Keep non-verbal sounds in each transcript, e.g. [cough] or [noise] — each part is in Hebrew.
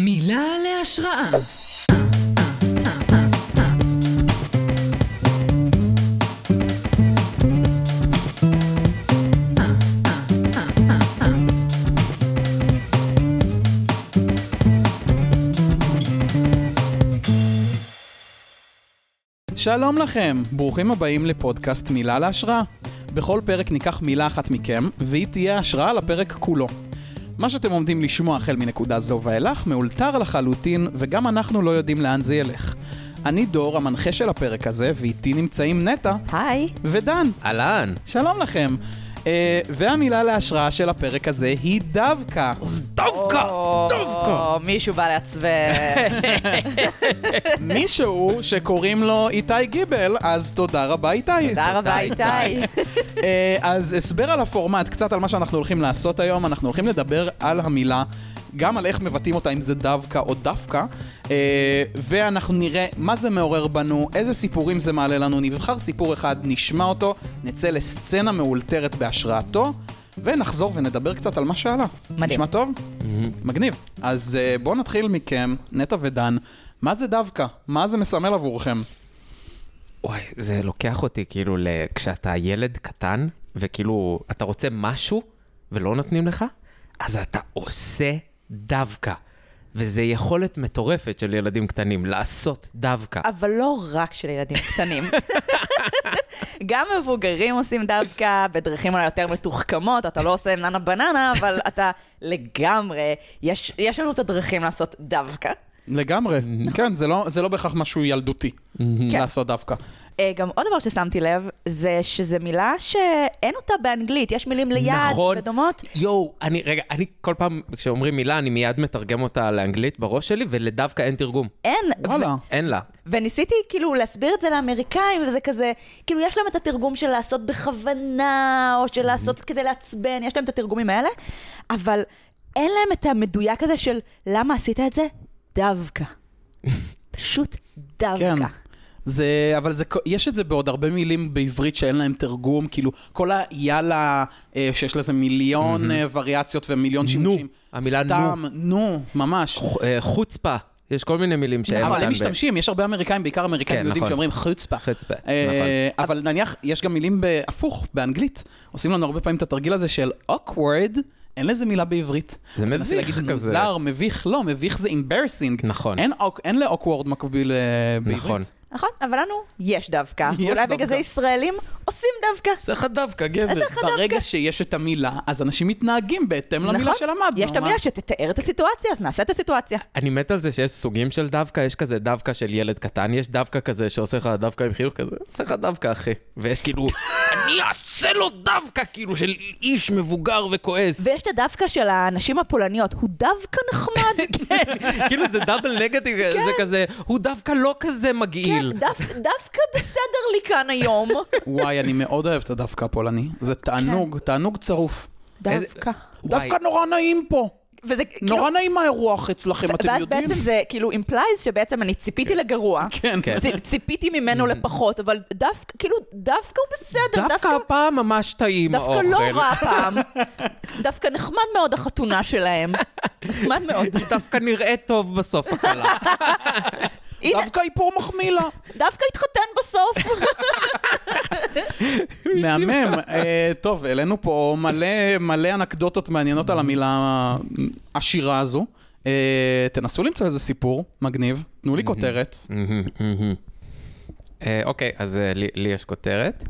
מילה להשראה. שלום לכם, ברוכים הבאים לפודקאסט מילה להשראה. בכל פרק ניקח מילה אחת מכם, והיא תהיה השראה לפרק כולו. מה שאתם עומדים לשמוע החל מנקודה זו ואילך מאולתר לחלוטין, וגם אנחנו לא יודעים לאן זה ילך. אני דור, המנחה של הפרק הזה, ואיתי נמצאים נטע היי. ודן. אהלן. שלום לכם. אה, והמילה להשראה של הפרק הזה היא דווקא. דווקא, או, מישהו בא לעצבן. [laughs] מישהו שקוראים לו איתי גיבל, אז תודה רבה איתי. תודה רבה, איתי. [laughs] אה, אז הסבר על הפורמט, קצת על מה שאנחנו הולכים לעשות היום. אנחנו הולכים לדבר על המילה, גם על איך מבטאים אותה, אם זה דווקא או דווקא, אה, ואנחנו נראה מה זה מעורר בנו, איזה סיפורים זה מעלה לנו. נבחר סיפור אחד, נשמע אותו, נצא לסצנה מאולתרת בהשראתו, ונחזור ונדבר קצת על מה שעלה. מדהים. נשמע טוב? מגניב. אז אה, בואו נתחיל מכם, נטע ודן. מה זה דווקא? מה זה מסמל עבורכם? וואי, זה לוקח אותי כאילו ל... כשאתה ילד קטן, וכאילו אתה רוצה משהו ולא נותנים לך, אז אתה עושה דווקא. וזה יכולת מטורפת של ילדים קטנים, לעשות דווקא. אבל לא רק של ילדים קטנים. [laughs] גם מבוגרים עושים דווקא בדרכים אולי יותר מתוחכמות, אתה לא עושה ננה בננה, אבל אתה לגמרי, יש, יש לנו את הדרכים לעשות דווקא. לגמרי, כן, זה לא, זה לא בהכרח משהו ילדותי כן. לעשות דווקא. אה, גם עוד דבר ששמתי לב, זה שזו מילה שאין אותה באנגלית, יש מילים ליד נכון. ודומות. יואו, אני, רגע, אני כל פעם, כשאומרים מילה, אני מיד מתרגם אותה לאנגלית בראש שלי, ולדווקא אין תרגום. אין. וואלה. אין לה. וניסיתי כאילו להסביר את זה לאמריקאים, וזה כזה, כאילו יש להם את התרגום של לעשות בכוונה, או של לעשות כדי לעצבן, יש להם את התרגומים האלה, אבל אין להם את המדויק הזה של למה עשית את זה? דווקא. [laughs] פשוט דווקא. כן. זה, אבל זה, יש את זה בעוד הרבה מילים בעברית שאין להם תרגום, כאילו, כל היאללה, אה, שיש לזה מיליון אה, וריאציות ומיליון שימושים. המילה נו. סתם, נו, ממש. ח- אה, חוצפה, יש כל מיני מילים שאין אבל אותן. הם ב- משתמשים, יש הרבה אמריקאים, בעיקר אמריקאים כן, יהודים נכון. שאומרים חוצפה. חוצפה, אה, נכון. אבל נניח, יש גם מילים בהפוך, באנגלית. עושים לנו הרבה פעמים את התרגיל הזה של awkward, אין לזה מילה בעברית. זה מביך להגיד כזה. מוזר, מביך, לא, מביך זה embarrassing. נכון. אין, אין ל-awkward מקביל אה, בעברית. נכון. נכון, אבל לנו יש דווקא. יש ואולי בגלל זה דווקא. ישראלים עושים דווקא. עושה לך דווקא, גבר. עושה לך דווקא. ברגע שיש את המילה, אז אנשים מתנהגים בהתאם למילה נכון. שלמדנו. יש את המילה שתתאר את הסיטואציה, אז נעשה את הסיטואציה. אני מת על זה שיש סוגים של דווקא, יש כזה דווקא של ילד קטן, יש דווקא כזה שעושה לך דווקא עם חיוך כזה, עושה לך דווקא אחי. ויש כאילו, [laughs] אני אעשה לו דווקא, כאילו של איש מבוגר וכועס. ויש את הדווקא של הנשים הפולניות, הוא דווקא נחמד. [laughs] כאילו זה דאבל נגטיב, זה כזה, הוא דווקא לא כזה מגעיל. כן, דו- דווקא בסדר לי כאן היום. [laughs] וואי, אני מאוד אוהב את הדווקא הפולני. זה תענוג, תענוג צרוף. דווקא. דווקא נורא נעים פה. וזה כאילו... נורא נעים האירוח אצלכם, אתם ואז יודעים? בעצם זה כאילו implies שבעצם אני ציפיתי לגרוע. כן, כן. ציפיתי ממנו לפחות, אבל דווקא, כאילו, דווקא הוא בסדר. דווקא הפעם ממש טעים דווקא האוכל. לא רע הפעם. דווקא נחמד מאוד החתונה שלהם. נחמד מאוד. דווקא נראה טוב בסוף הקלה. [laughs] הנה, דווקא איפור מחמיא לה. [laughs] דווקא התחתן בסוף. [laughs] מהמם. אה, טוב, העלינו פה מלא מלא אנקדוטות מעניינות על המילה השירה הזו. אה, תנסו למצוא איזה סיפור מגניב, תנו לי כותרת. אה, אוקיי, אז לי יש כותרת.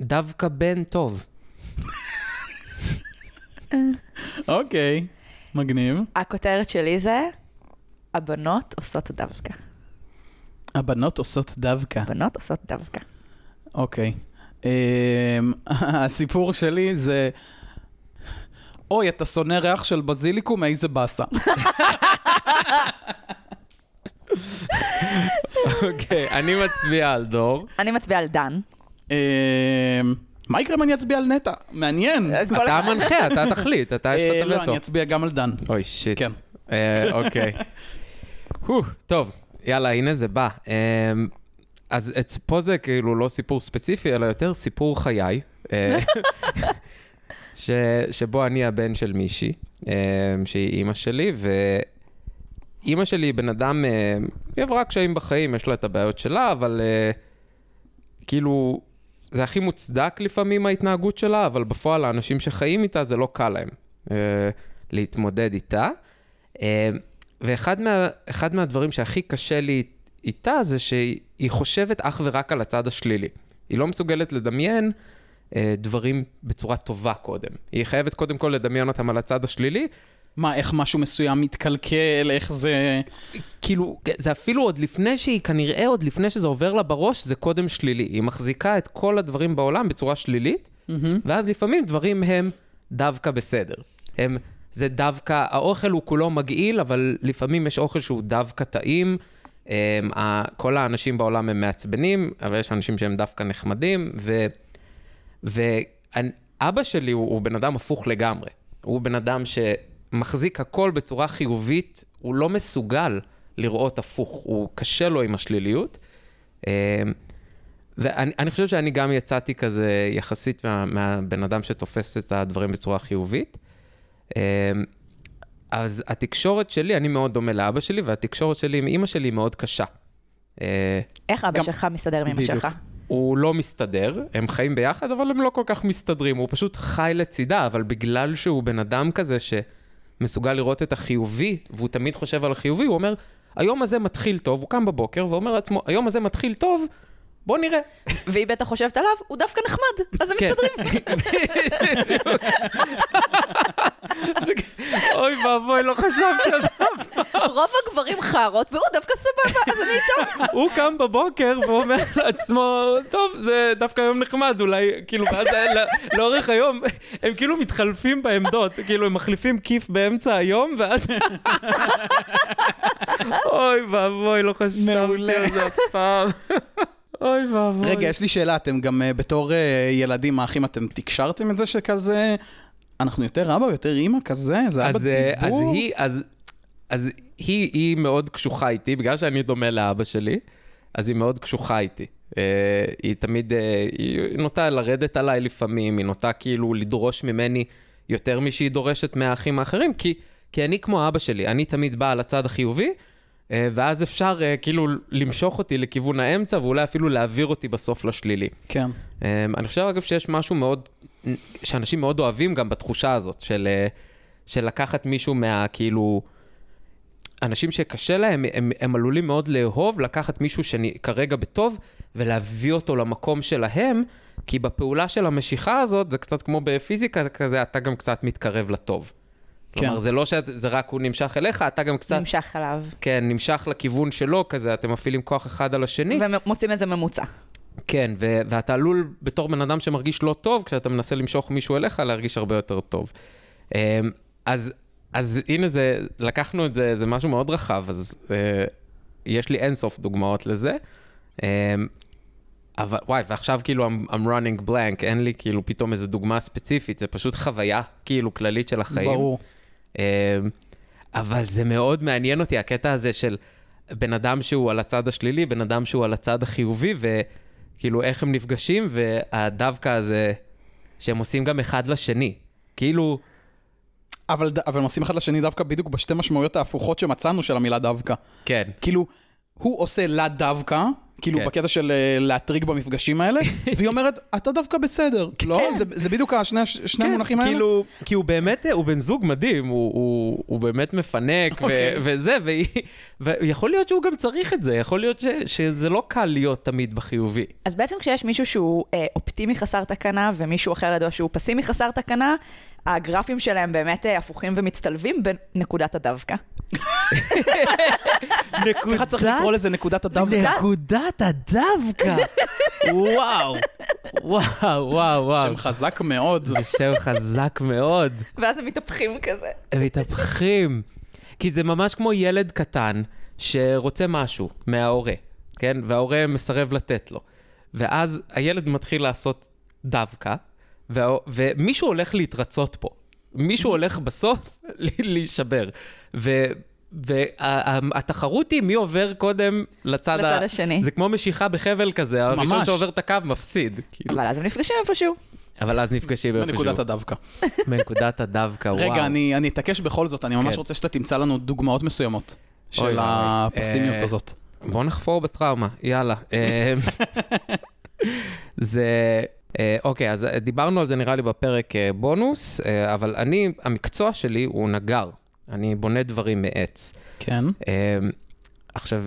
דווקא בן טוב. [laughs] אוקיי, מגניב. הכותרת שלי זה, הבנות עושות דווקא. הבנות עושות דווקא. הבנות עושות דווקא. אוקיי. אמ, [laughs] הסיפור שלי זה... אוי, אתה שונא ריח של בזיליקום, איזה באסה. אוקיי, אני מצביע על דור. אני מצביעה על דן. אמ, מה יקרה אם אני אצביע על נטע? מעניין. אתה המנחה, אתה תחליט, אתה יש אה, לך את לא, הווטו. אני אצביע גם על דן. אוי, שיט. כן. אה, אוקיי. [laughs] טוב, יאללה, הנה זה בא. אמ, אז פה זה כאילו לא סיפור ספציפי, אלא יותר סיפור חיי, אה, [laughs] ש- שבו אני הבן של מישהי. אה, שהיא אימא שלי, ואימא שלי היא בן אדם, אה, היא עברה קשיים בחיים, יש לה את הבעיות שלה, אבל אה, כאילו, זה הכי מוצדק לפעמים ההתנהגות שלה, אבל בפועל האנשים שחיים איתה זה לא קל להם להתמודד איתה. ואחד מה, מהדברים שהכי קשה לי איתה זה שהיא חושבת אך ורק על הצד השלילי. היא לא מסוגלת לדמיין אה, דברים בצורה טובה קודם. היא חייבת קודם כל לדמיין אותם על הצד השלילי. מה, איך משהו מסוים מתקלקל, איך זה... כאילו, זה אפילו עוד לפני שהיא, כנראה עוד לפני שזה עובר לה בראש, זה קודם שלילי. היא מחזיקה את כל הדברים בעולם בצורה שלילית, ואז לפעמים דברים הם דווקא בסדר. הם, זה דווקא, האוכל הוא כולו מגעיל, אבל לפעמים יש אוכל שהוא דווקא טעים. Um, כל האנשים בעולם הם מעצבנים, אבל יש אנשים שהם דווקא נחמדים, ו... ואבא שלי הוא, הוא בן אדם הפוך לגמרי. הוא בן אדם שמחזיק הכל בצורה חיובית, הוא לא מסוגל לראות הפוך, הוא קשה לו עם השליליות. אמ, ואני אני חושב שאני גם יצאתי כזה יחסית מה, מהבן אדם שתופס את הדברים בצורה חיובית. אמ, אז התקשורת שלי, אני מאוד דומה לאבא שלי, והתקשורת שלי עם אימא שלי היא מאוד קשה. אה, איך אבא גם- שלך מסתדר עם אמא בדיוק. שלך? הוא לא מסתדר, הם חיים ביחד, אבל הם לא כל כך מסתדרים, הוא פשוט חי לצידה, אבל בגלל שהוא בן אדם כזה שמסוגל לראות את החיובי, והוא תמיד חושב על החיובי, הוא אומר, היום הזה מתחיל טוב, הוא קם בבוקר ואומר לעצמו, היום הזה מתחיל טוב, בוא נראה. [laughs] והיא בטח חושבת עליו, הוא דווקא נחמד, אז הם כן. מסתדרים. [laughs] אוי ואבוי, לא חשבתי על זה. רוב הגברים חארות, והוא דווקא סבבה, אז אני איתו. הוא קם בבוקר ואומר לעצמו, טוב, זה דווקא יום נחמד, אולי, כאילו, ואז לאורך היום, הם כאילו מתחלפים בעמדות, כאילו, הם מחליפים כיף באמצע היום, ואז... אוי ואבוי, לא חשבתי. על זה אף פעם. אוי ואבוי. רגע, יש לי שאלה, אתם גם אה, בתור אה, ילדים, האחים, אתם תקשרתם את זה שכזה... אנחנו יותר אבא ויותר אימא כזה? זה היה אז, אה, אז בדיבור? היא, אז, אז היא, היא מאוד קשוחה איתי, בגלל שאני דומה לאבא שלי, אז היא מאוד קשוחה איתי. Uh, היא תמיד, uh, היא נוטה לרדת עליי לפעמים, היא נוטה כאילו לדרוש ממני יותר משהיא דורשת מהאחים האחרים, כי, כי אני כמו אבא שלי, אני תמיד בא על הצד החיובי, uh, ואז אפשר uh, כאילו למשוך אותי לכיוון האמצע, ואולי אפילו להעביר אותי בסוף לשלילי. כן. Um, אני חושב, אגב, שיש משהו מאוד, שאנשים מאוד אוהבים גם בתחושה הזאת, של, אה, של לקחת מישהו מה, כאילו, אנשים שקשה להם, הם, הם עלולים מאוד לאהוב לקחת מישהו שכרגע בטוב, ולהביא אותו למקום שלהם, כי בפעולה של המשיכה הזאת, זה קצת כמו בפיזיקה כזה, אתה גם קצת מתקרב לטוב. כן. כלומר, זה לא שזה רק הוא נמשך אליך, אתה גם קצת, נמשך עליו. כן, נמשך לכיוון שלו, כזה, אתם מפעילים כוח אחד על השני. ומוצאים איזה ממוצע. כן, ו- ואתה עלול בתור בן אדם שמרגיש לא טוב, כשאתה מנסה למשוך מישהו אליך, להרגיש הרבה יותר טוב. אמ, אז, אז הנה זה, לקחנו את זה, זה משהו מאוד רחב, אז אה, יש לי אינסוף דוגמאות לזה. אמ, אבל וואי, ועכשיו כאילו I'm, I'm running blank, אין לי כאילו פתאום איזו דוגמה ספציפית, זה פשוט חוויה כאילו כללית של החיים. ברור. אמ, אבל זה מאוד מעניין אותי, הקטע הזה של בן אדם שהוא על הצד השלילי, בן אדם שהוא על הצד החיובי, וכאילו איך הם נפגשים, והדווקא הזה שהם עושים גם אחד לשני. כאילו, אבל, אבל הם עושים אחד לשני דווקא בדיוק בשתי משמעויות ההפוכות שמצאנו של המילה דווקא. כן. כאילו, הוא עושה לה דווקא, כאילו כן. בקטע של אה, להטריג במפגשים האלה, [laughs] והיא אומרת, אתה דווקא בסדר. לא? זה, זה בדיוק השני, הש- שני המונחים האלה? כאילו, כי הוא באמת, הוא בן זוג מדהים, הוא, הוא, הוא באמת מפנק ו- אוקיי. וזה, והיא- ויכול להיות שהוא גם צריך את זה, יכול להיות ש- שזה לא קל להיות תמיד בחיובי. אז בעצם כשיש מישהו שהוא אה, אופטימי חסר תקנה, ומישהו אחר לידו שהוא פסימי חסר תקנה, הגרפים שלהם באמת אה, הפוכים ומצטלבים בנקודת הדווקא. [laughs] ככה צריך לקרוא לזה נקודת הדווקא. נקודת הדווקא. וואו, וואו, וואו, וואו. שם חזק מאוד. זה שם חזק מאוד. ואז הם מתהפכים כזה. הם מתהפכים. כי זה ממש כמו ילד קטן שרוצה משהו מההורה, כן? וההורה מסרב לתת לו. ואז הילד מתחיל לעשות דווקא, וה... ומישהו הולך להתרצות פה. מישהו הולך בסוף [laughs] להישבר. ו... והתחרות היא מי עובר קודם לצד, לצד השני. זה כמו משיכה בחבל כזה, הראשון ממש. שעובר את הקו מפסיד. כאילו. אבל אז הם נפגשים איפשהו. אבל אז נפגשים איפשהו. בנקודת הדווקא. [laughs] בנקודת הדווקא, וואו. רגע, אני אתעקש בכל זאת, אני ממש כן. רוצה שאתה תמצא לנו דוגמאות מסוימות של. הפסימיות אה, הזאת. בוא נחפור בטראומה, יאללה. אה, [laughs] זה... אה, אוקיי, אז דיברנו על זה נראה לי בפרק בונוס, אבל אני, המקצוע שלי הוא נגר. אני בונה דברים מעץ. כן. אה, עכשיו,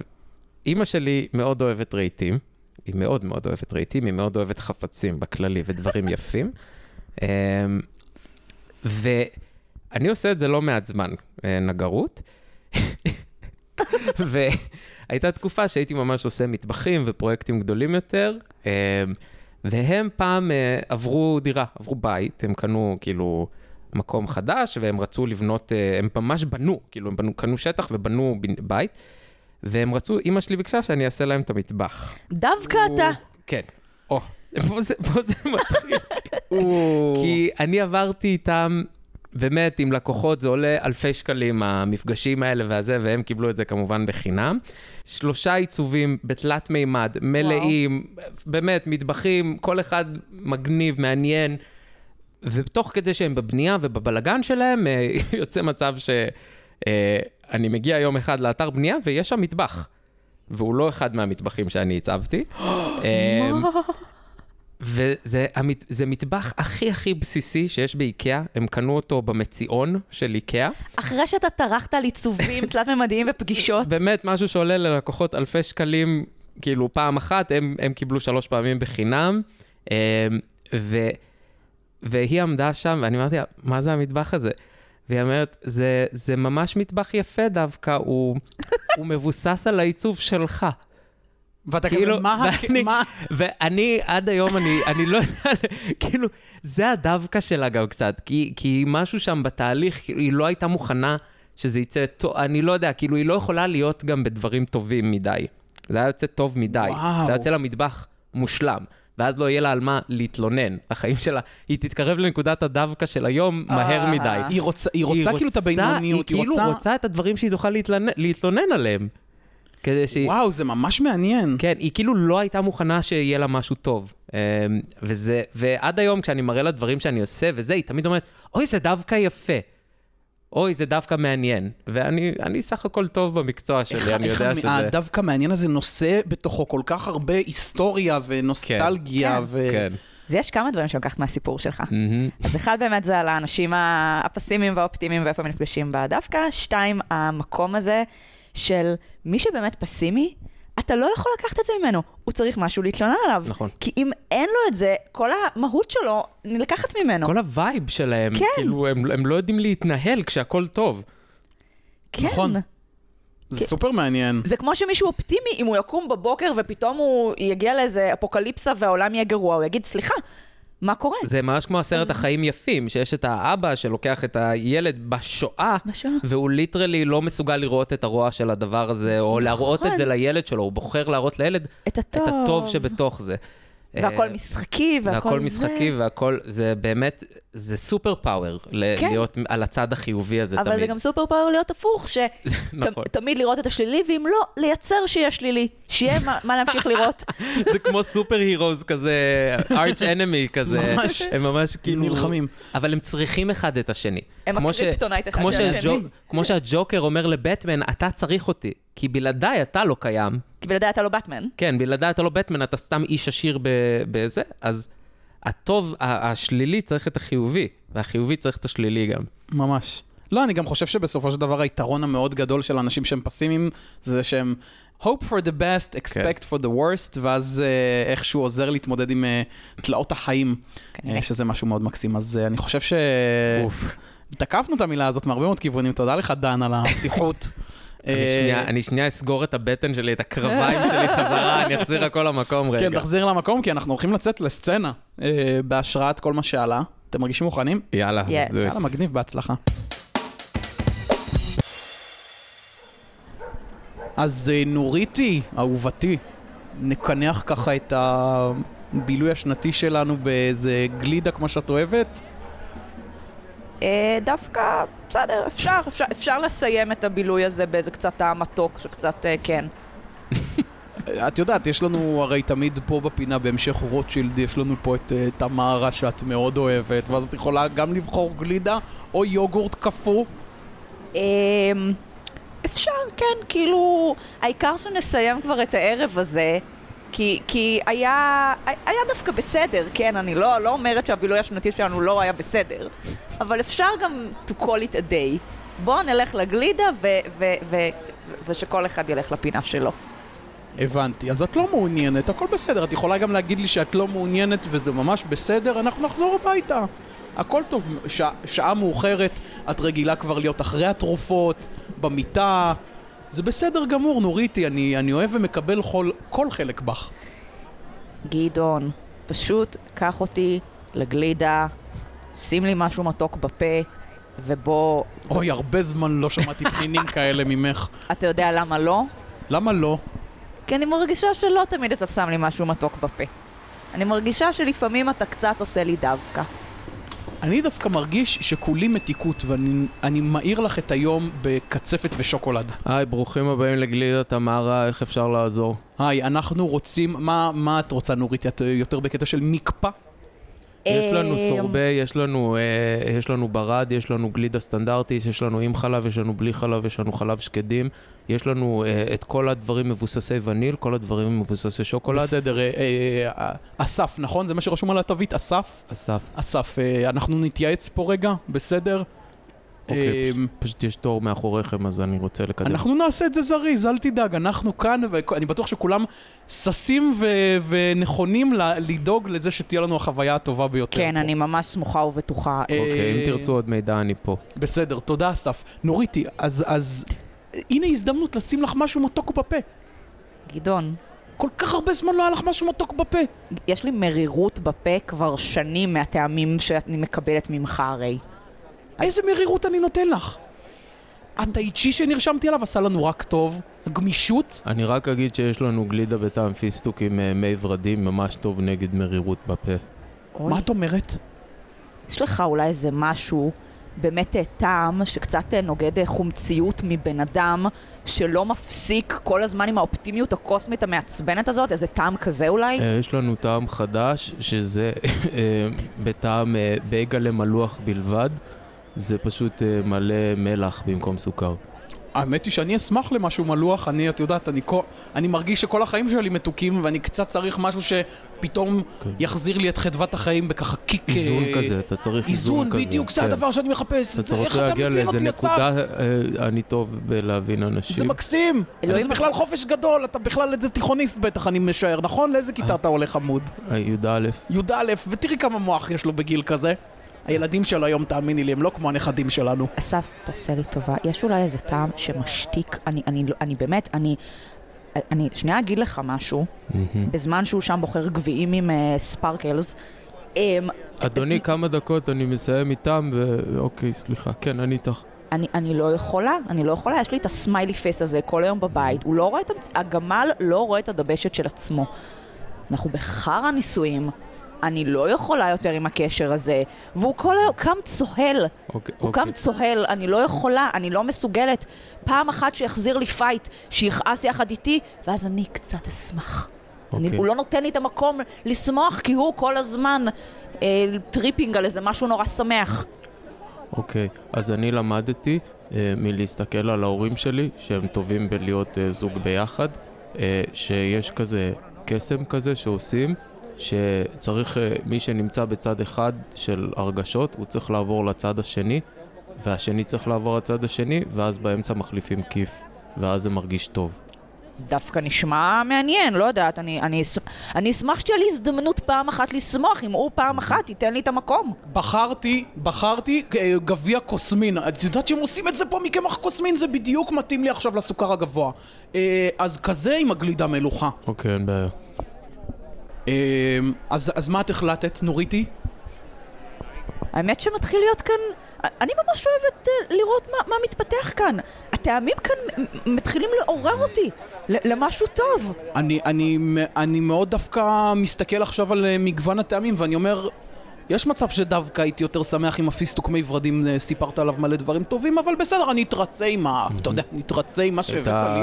אימא שלי מאוד אוהבת רהיטים, היא מאוד מאוד אוהבת רהיטים, היא מאוד אוהבת חפצים בכללי ודברים [laughs] יפים. אה, ואני עושה את זה לא מעט זמן, אה, נגרות. [laughs] והייתה תקופה שהייתי ממש עושה מטבחים ופרויקטים גדולים יותר, אה, והם פעם אה, עברו דירה, עברו בית, הם קנו כאילו מקום חדש, והם רצו לבנות, אה, הם ממש בנו, כאילו הם בנו, קנו שטח ובנו בית, והם רצו, אימא שלי ביקשה שאני אעשה להם את המטבח. דווקא אתה. כן. או, [laughs] פה זה, פה זה מתחיל. [laughs] כי אני עברתי איתם, באמת, עם לקוחות, זה עולה אלפי שקלים, המפגשים האלה והזה, והם קיבלו את זה כמובן בחינם. שלושה עיצובים בתלת מימד, מלאים, באמת, מטבחים, כל אחד מגניב, מעניין. ותוך כדי שהם בבנייה ובבלגן שלהם, אה, [laughs] יוצא מצב שאני מגיע יום אחד לאתר בנייה ויש שם מטבח. והוא לא אחד מהמטבחים שאני הצבתי. [gasps] אמ, וזה זה מטבח הכי הכי בסיסי שיש באיקאה, הם קנו אותו במציאון של איקאה. אחרי שאתה טרחת על עיצובים תלת-ממדיים ופגישות, [laughs] באמת משהו שעולה ללקוחות אלפי שקלים, כאילו פעם אחת, הם, הם קיבלו שלוש פעמים בחינם. ו, והיא עמדה שם, ואני אמרתי לה, מה זה המטבח הזה? והיא אומרת, זה, זה ממש מטבח יפה דווקא, הוא, [laughs] הוא מבוסס על העיצוב שלך. ואתה כאילו, כזה, מה, ואני- מה, ואני עד היום, אני, אני לא יודע, [laughs] כאילו, זה הדווקא שלה גם קצת, כי, כי משהו שם בתהליך, כאילו, היא לא הייתה מוכנה שזה יצא טוב, אני לא יודע, כאילו, היא לא יכולה להיות גם בדברים טובים מדי. זה היה יוצא טוב מדי. וואו. זה היה יוצא לה מטבח מושלם. ואז לא יהיה לה על מה להתלונן. החיים שלה, היא תתקרב לנקודת הדווקא של היום מהר אה. מדי. היא רוצה, היא רוצה כאילו את הבינוניות, היא היא כאילו רוצה... רוצה את הדברים שהיא תוכל להתלונן, להתלונן עליהם. כדי שהיא... וואו, זה ממש מעניין. כן, היא כאילו לא הייתה מוכנה שיהיה לה משהו טוב. אמ, וזה, ועד היום כשאני מראה לה דברים שאני עושה וזה, היא תמיד אומרת, אוי, זה דווקא יפה. אוי, זה דווקא מעניין. ואני אני סך הכל טוב במקצוע שלי, איך- אני איך יודע המ- שזה... הדווקא מעניין הזה נושא בתוכו כל כך הרבה היסטוריה ונוסטלגיה כן. ו... כן. אז יש כמה דברים שלקחת מהסיפור שלך. אז אחד באמת זה על האנשים הפסימיים והאופטימיים ואיפה הם נפגשים בדווקא, שתיים, המקום הזה של מי שבאמת פסימי, אתה לא יכול לקחת את זה ממנו, הוא צריך משהו להתלונן עליו. נכון. כי אם אין לו את זה, כל המהות שלו נלקחת ממנו. כל ה vibe שלהם, כן. כאילו, הם, הם לא יודעים להתנהל כשהכול טוב. כן. נכון. זה סופר מעניין. זה כמו שמישהו אופטימי, אם הוא יקום בבוקר ופתאום הוא יגיע לאיזה אפוקליפסה והעולם יהיה גרוע, הוא יגיד, סליחה, מה קורה? זה ממש כמו הסרט החיים יפים, שיש את האבא שלוקח את הילד בשואה, בשואה. והוא literally לא מסוגל לראות את הרוע של הדבר הזה, או להראות את זה לילד שלו, הוא בוחר להראות לילד את הטוב. את הטוב שבתוך זה. והכל משחקי, והכל, והכל זה. משחקי, והכל, זה באמת, זה superpower, כן. להיות על הצד החיובי הזה אבל תמיד. זה גם superpower להיות הפוך, [laughs] נכון. שתמיד לראות את השלילי, ואם לא, לייצר שיהיה שלילי, שיהיה מה, מה להמשיך לראות. [laughs] זה כמו superheroes כזה, arch enemy כזה. ממש. [laughs] הם ממש כאילו... נלחמים. אבל הם צריכים אחד את השני. הם כמו ש- ה kryptonite אחד כמו של השני. כמו שהג'וקר אומר לבטמן, אתה צריך אותי, כי בלעדיי אתה לא קיים. כי בלעדיי אתה לא באטמן. כן, בלעדיי אתה לא בטמן, אתה סתם איש עשיר ב- בזה, אז הטוב, ה- השלילי צריך את החיובי, והחיובי צריך את השלילי גם. ממש. לא, אני גם חושב שבסופו של דבר היתרון המאוד גדול של אנשים שהם פסימיים, זה שהם hope for the best, expect for the worst, ואז אה, איכשהו עוזר להתמודד עם אה, תלאות החיים, כנראה. אה, שזה משהו מאוד מקסים. אז אה, אני חושב ש... אוף. תקפנו את המילה הזאת מהרבה מאוד כיוונים, תודה לך, דן, על הפתיחות. [laughs] אני אה, שנייה- אני שנייה אסגור את הבטן שלי, את הקרביים שלי חזרה, אני אחזיר הכל למקום רגע. כן, תחזיר למקום, כי אנחנו הולכים לצאת לסצנה אה, בהשראת כל מה שעלה. אתם מרגישים מוכנים? יאללה. יאללה, מגניב, בהצלחה. אז אה, נוריתי, אהובתי, נקנח ככה את הבילוי השנתי שלנו באיזה גלידה כמו שאת אוהבת. אה, דווקא, בסדר, אפשר, אפשר, אפשר לסיים את הבילוי הזה באיזה קצת טעם מתוק, שקצת, אה, כן. את יודעת, יש לנו הרי תמיד פה בפינה בהמשך רוטשילד, יש לנו פה את uh, תמרה שאת מאוד אוהבת, ואז את יכולה גם לבחור גלידה או יוגורט קפוא. אמ, אפשר, כן, כאילו, העיקר שנסיים כבר את הערב הזה, כי, כי היה, היה דווקא בסדר, כן, אני לא, לא אומרת שהבילוי השנתי שלנו לא היה בסדר, אבל אפשר גם to call it a day. בואו נלך לגלידה ו, ו, ו, ושכל אחד ילך לפינה שלו. הבנתי, אז את לא מעוניינת, הכל בסדר, את יכולה גם להגיד לי שאת לא מעוניינת וזה ממש בסדר, אנחנו נחזור הביתה. הכל טוב, ש... שעה מאוחרת, את רגילה כבר להיות אחרי התרופות, במיטה. זה בסדר גמור, נוריתי, אני, אני אוהב ומקבל כל, כל חלק בך. גדעון, פשוט קח אותי לגלידה, שים לי משהו מתוק בפה, ובוא... אוי, הרבה זמן לא שמעתי פנינים [laughs] כאלה ממך. אתה יודע למה לא? למה לא? כי אני מרגישה שלא תמיד אתה שם לי משהו מתוק בפה. אני מרגישה שלפעמים אתה קצת עושה לי דווקא. אני דווקא מרגיש שכולי מתיקות, ואני מעיר לך את היום בקצפת ושוקולד. היי, ברוכים הבאים לגלידה תמרה, איך אפשר לעזור? היי, אנחנו רוצים, מה, מה את רוצה נורית? את יותר בקטע של מקפא? יש לנו אה, סורבה, יש לנו, אה, יש לנו ברד, יש לנו גלידה סטנדרטית, יש לנו עם חלב, יש לנו בלי חלב, יש לנו חלב שקדים, יש לנו אה, את כל הדברים מבוססי וניל, כל הדברים מבוססי שוקולד. בסדר, אסף, נכון? זה מה שרשום על התווית, אסף? אסף. אסף, אנחנו נתייעץ פה רגע, בסדר? אוקיי, אמ, פשוט יש תור מאחוריכם, אז אני רוצה לקדם. אנחנו נעשה את זה זריז, אל תדאג, אנחנו כאן, ואני בטוח שכולם ששים ו- ונכונים לדאוג לזה שתהיה לנו החוויה הטובה ביותר. כן, פה. אני ממש סמוכה ובטוחה. אוקיי, אם תרצו עוד מידע, אני פה. בסדר, תודה אסף. נוריתי, אז, אז הנה הזדמנות לשים לך משהו מתוק בפה. גדעון. כל כך הרבה זמן לא היה לך משהו מתוק בפה. יש לי מרירות בפה כבר שנים מהטעמים שאני מקבלת ממך הרי. איזה מרירות אני נותן לך? הטאיצ'י שנרשמתי עליו עשה לנו רק טוב, הגמישות. אני רק אגיד שיש לנו גלידה בטעם פיסטוק עם אה, מי ורדים ממש טוב נגד מרירות בפה. מה את אומרת? יש לך אולי איזה משהו, באמת אה, טעם שקצת אה, נוגד חומציות מבן אדם, שלא מפסיק כל הזמן עם האופטימיות הקוסמית המעצבנת הזאת? איזה טעם כזה אולי? יש לנו טעם חדש, שזה [laughs] בטעם בייגלה מלוח בלבד. זה פשוט אה, מלא מלח במקום סוכר. האמת היא שאני אשמח למשהו מלוח, אני, את יודעת, אני, אני מרגיש שכל החיים שלי מתוקים ואני קצת צריך משהו שפתאום כן. יחזיר לי את חדוות החיים בככה קיק... איזון אה, כזה, אתה צריך איזון, איזון כזה. איזון, בדיוק, זה כן. הדבר שאני מחפש. אתה צריך להגיע לאיזה נקודה, אה, אני טוב בלהבין אנשים. זה מקסים! זה בכלל חופש גדול, אתה בכלל איזה תיכוניסט בטח, אני משער, נכון? לאיזה כיתה אתה הולך עמוד? י"א. י"א, ותראי כמה מוח יש לו בגיל כזה. הילדים של היום, תאמיני לי, הם לא כמו הנכדים שלנו. אסף, תעשה לי טובה. יש אולי איזה טעם שמשתיק, אני, אני, אני, אני באמת, אני... אני שנייה אגיד לך משהו, mm-hmm. בזמן שהוא שם בוחר גביעים עם uh, ספרקלס. Um, אדוני, כמה דקות אני מסיים איתם, ואוקיי, סליחה, כן, אני איתך. אני, אני לא יכולה, אני לא יכולה, יש לי את ה smiley face הזה כל היום בבית, הוא לא רואה את, הגמל לא רואה את הדבשת של עצמו. אנחנו בחרא נישואים, אני לא יכולה יותר עם הקשר הזה. והוא כל היום קם צוהל. Okay, אוקיי, הוא okay. קם אוקיי. צוהל, אני לא יכולה, אני לא מסוגלת. פעם אחת שיחזיר לי fight, שיכעס יחד איתי, ואז אני קצת אשמח. Okay. אני, אוקיי. הוא לא נותן לי את המקום לשמוח, כי הוא כל הזמן אה, tripping על איזה משהו נורא שמח. אוקיי, okay. אז אני למדתי אה, מלהסתכל על ההורים שלי, שהם טובים בלהיות אה, זוג ביחד, אה, שיש כזה קסם כזה שעושים. שצריך, אה, מי שנמצא בצד אחד של הרגשות, הוא צריך לעבור לצד השני, והשני צריך לעבור לצד השני, ואז באמצע מחליפים כיף, ואז זה מרגיש טוב. דווקא נשמע מעניין, לא יודעת, אני, אני, אני אשמח שתהיה לי הזדמנות פעם אחת לשמוח, אם הוא פעם אחת ייתן לי את המקום. בחרתי, בחרתי אה, גביע קוסמין. את יודעת שהם עושים את זה פה מקמח קוסמין? זה בדיוק מתאים לי עכשיו לסוכר הגבוה. אה, אז כזה עם הגלידה מלוכה. אוקיי, אין בעיה. אמ, אז, אז מה את החלטת, נוריתי? האמת שמתחיל להיות כאן... אני ממש אוהבת uh, לראות מה, מה מתפתח כאן. הטעמים כאן מתחילים לעורר אותי למשהו טוב. אני, אני, אני מאוד דווקא מסתכל עכשיו על uh, מגוון הטעמים, ואני אומר, יש מצב שדווקא הייתי יותר שמח אם הפיסטוק מי ורדים אה, סיפרת עליו מלא דברים טובים, אבל בסדר, אני אתרצה עם ה... אתה יודע, אני אתרצה עם מה את שהבאת לי.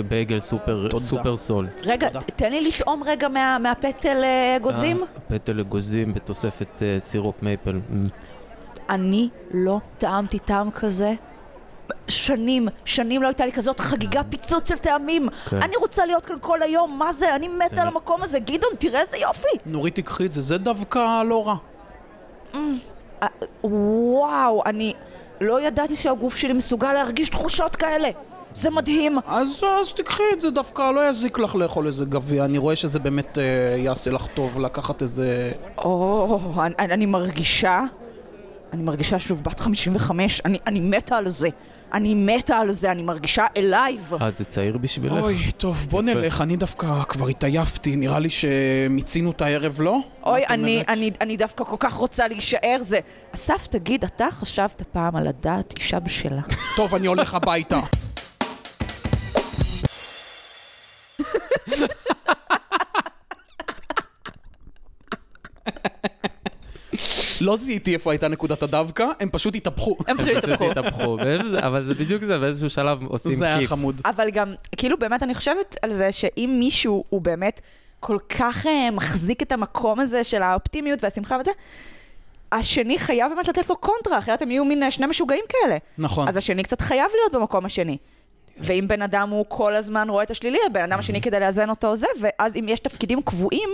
הבייגל סופר תודה. super salt. רגע, תן לי לטעום רגע מה- מהפטל אה, אגוזים. פטל אגוזים בתוספת אה, סירופ מייפל. אני לא טעמתי טעם כזה. שנים, שנים לא הייתה לי כזאת חגיגה פיצוץ של טעמים. כן. אני רוצה להיות כאן כל היום, מה זה? אני מתה על לא- המקום הזה. גדעון, תראה איזה יופי. נורית תיקחי את זה, זה דווקא לא רע. אה, וואו, אני לא ידעתי שהגוף שלי מסוגל להרגיש תחושות כאלה. זה מדהים. אז, אז תיקחי את זה, דווקא לא יזיק לך לאכול איזה גביע. אני רואה שזה באמת אה, יעשה לך טוב לקחת איזה... או, אני, אני מרגישה, אני מרגישה שוב בת 55, אני, אני מתה על זה. אני מתה על זה, אני מרגישה alive. אה, זה צעיר בשבילך? אוי, טוב, בוא יפה. נלך, אני דווקא כבר התעייפתי, נראה לי שמיצינו את הערב, לא? אוי, אני? אני, אני דווקא כל כך רוצה להישאר זה. אסף, תגיד, אתה חשבת פעם על לדעת אישה בשלה? [laughs] טוב, אני הולך הביתה. [laughs] לא זיהיתי איפה הייתה נקודת הדווקא, הם פשוט התהפכו. הם פשוט התהפכו. אבל זה בדיוק זה, באיזשהו שלב עושים זה היה כיף. חמוד. אבל גם, כאילו באמת אני חושבת על זה שאם מישהו הוא באמת כל כך אה, מחזיק את המקום הזה של האופטימיות והשמחה וזה, השני חייב באמת לתת לו קונטרה, אחרת הם יהיו מין אה, שני משוגעים כאלה. נכון. אז השני קצת חייב להיות במקום השני. ואם בן אדם הוא כל הזמן רואה את השלילי, הבן אדם השני כדי לאזן אותו זה, ואז אם יש תפקידים קבועים,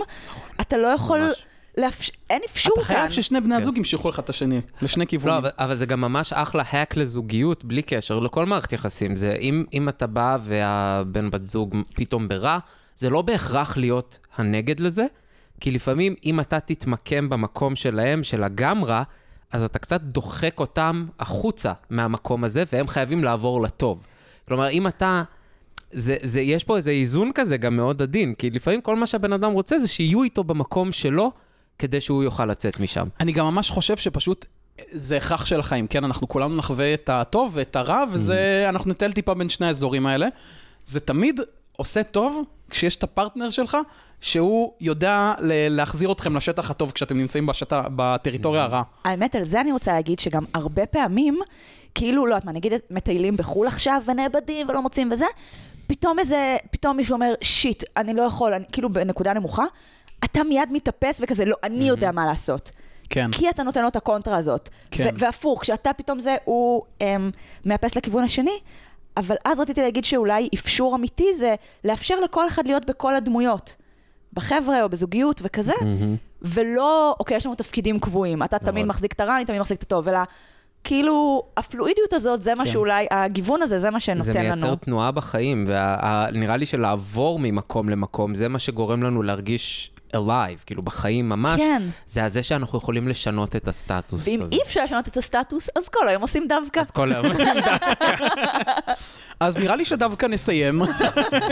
אתה לא יכול... ממש. לאפש... אין אפשור אתה כאן. חייב ששני בני הזוג ימשכו לך את השני, לשני לא, כיוונים. אבל, אבל זה גם ממש אחלה האק לזוגיות, בלי קשר לכל מערכת יחסים. זה אם, אם אתה בא והבן בת זוג פתאום ברע, זה לא בהכרח להיות הנגד לזה, כי לפעמים אם אתה תתמקם במקום שלהם, של הגם רע, אז אתה קצת דוחק אותם החוצה מהמקום הזה, והם חייבים לעבור לטוב. כלומר, אם אתה... זה, זה, יש פה איזה איזון כזה גם מאוד עדין, כי לפעמים כל מה שהבן אדם רוצה זה שיהיו איתו במקום שלו, כדי שהוא יוכל לצאת משם. אני גם ממש חושב שפשוט זה הכרח של החיים, כן? אנחנו כולנו נחווה את הטוב ואת הרע, וזה, אנחנו נטייל טיפה בין שני האזורים האלה. זה תמיד עושה טוב כשיש את הפרטנר שלך, שהוא יודע להחזיר אתכם לשטח הטוב כשאתם נמצאים בשט... בטריטוריה הרעה. האמת, על זה אני רוצה להגיד שגם הרבה פעמים, כאילו, לא יודעת מה, נגיד מטיילים בחו"ל עכשיו ונאבדים ולא מוצאים וזה, פתאום איזה, פתאום מישהו אומר, shit, אני לא יכול, אני, כאילו בנקודה נמוכה, אתה מיד מתאפס וכזה, לא, אני יודע מה לעשות. כן. כי אתה נותן לו את הקונטרה הזאת. כן. והפוך, כשאתה פתאום זה, הוא אמ, מאפס לכיוון השני, אבל אז רציתי להגיד שאולי אפשור אמיתי זה לאפשר לכל אחד להיות בכל הדמויות. בחבר'ה או בזוגיות וכזה, ולא, אוקיי, יש לנו תפקידים קבועים, אתה תמיד נכון. מחזיק את הרע, אני תמיד מחזיק את הטוב, אלא כאילו, הפלואידיות הזאת, זה מה כן. שאולי, הגיוון הזה, זה מה זה שנותן מייצר לנו. תנועה בחיים, ונראה לי שלעבור ממקום למקום, זה מה שגורם לנו להרגיש alive, כאילו בחיים ממש. כן. זה הזה שאנחנו יכולים לשנות את הסטטוס ואם הזה. אי אפשר לשנות את הסטטוס, אז כל היום עושים דווקא. אז כל היום. [laughs] אז נראה לי שדווקא נסיים.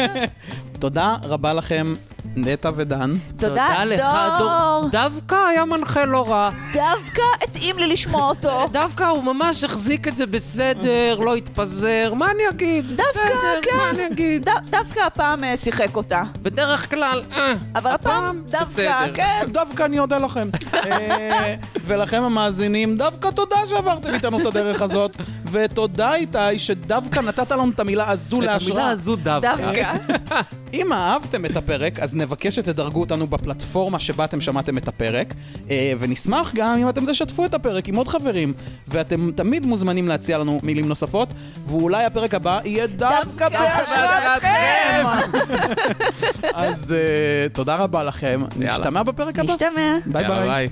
[laughs] תודה רבה לכם, נטע ודן. תודה, לך, דור. דווקא היה מנחה לא רע. דווקא התאים לי לשמוע אותו. [laughs] דווקא הוא ממש החזיק את זה בסדר, לא התפזר, מה אני אגיד? דווקא, בסדר, מה כן. אני אגיד? ד- דווקא הפעם אה, שיחק אותה. בדרך כלל, אה, אבל הפעם דווקא. כן. דווקא אני אודה לכם. אה, ולכם המאזינים, דווקא תודה שעברתם איתנו את הדרך הזאת, ותודה איתי שדווקא נתת לנו את המילה הזו את המילה להשראה. הזו דווקא. [laughs] אם אהבתם את הפרק, אז נבקש שתדרגו אותנו בפלטפורמה שבה אתם שמעתם את הפרק, אה, ונשמח גם אם אתם תשתפו את הפרק עם עוד חברים, ואתם תמיד מוזמנים להציע לנו מילים נוספות, ואולי הפרק הבא יהיה דווקא דווקא בהשראתכם! [laughs] אז אה, תודה רבה לכם, נשתמע בפרק הבא. נשתמע. ביי. ביי.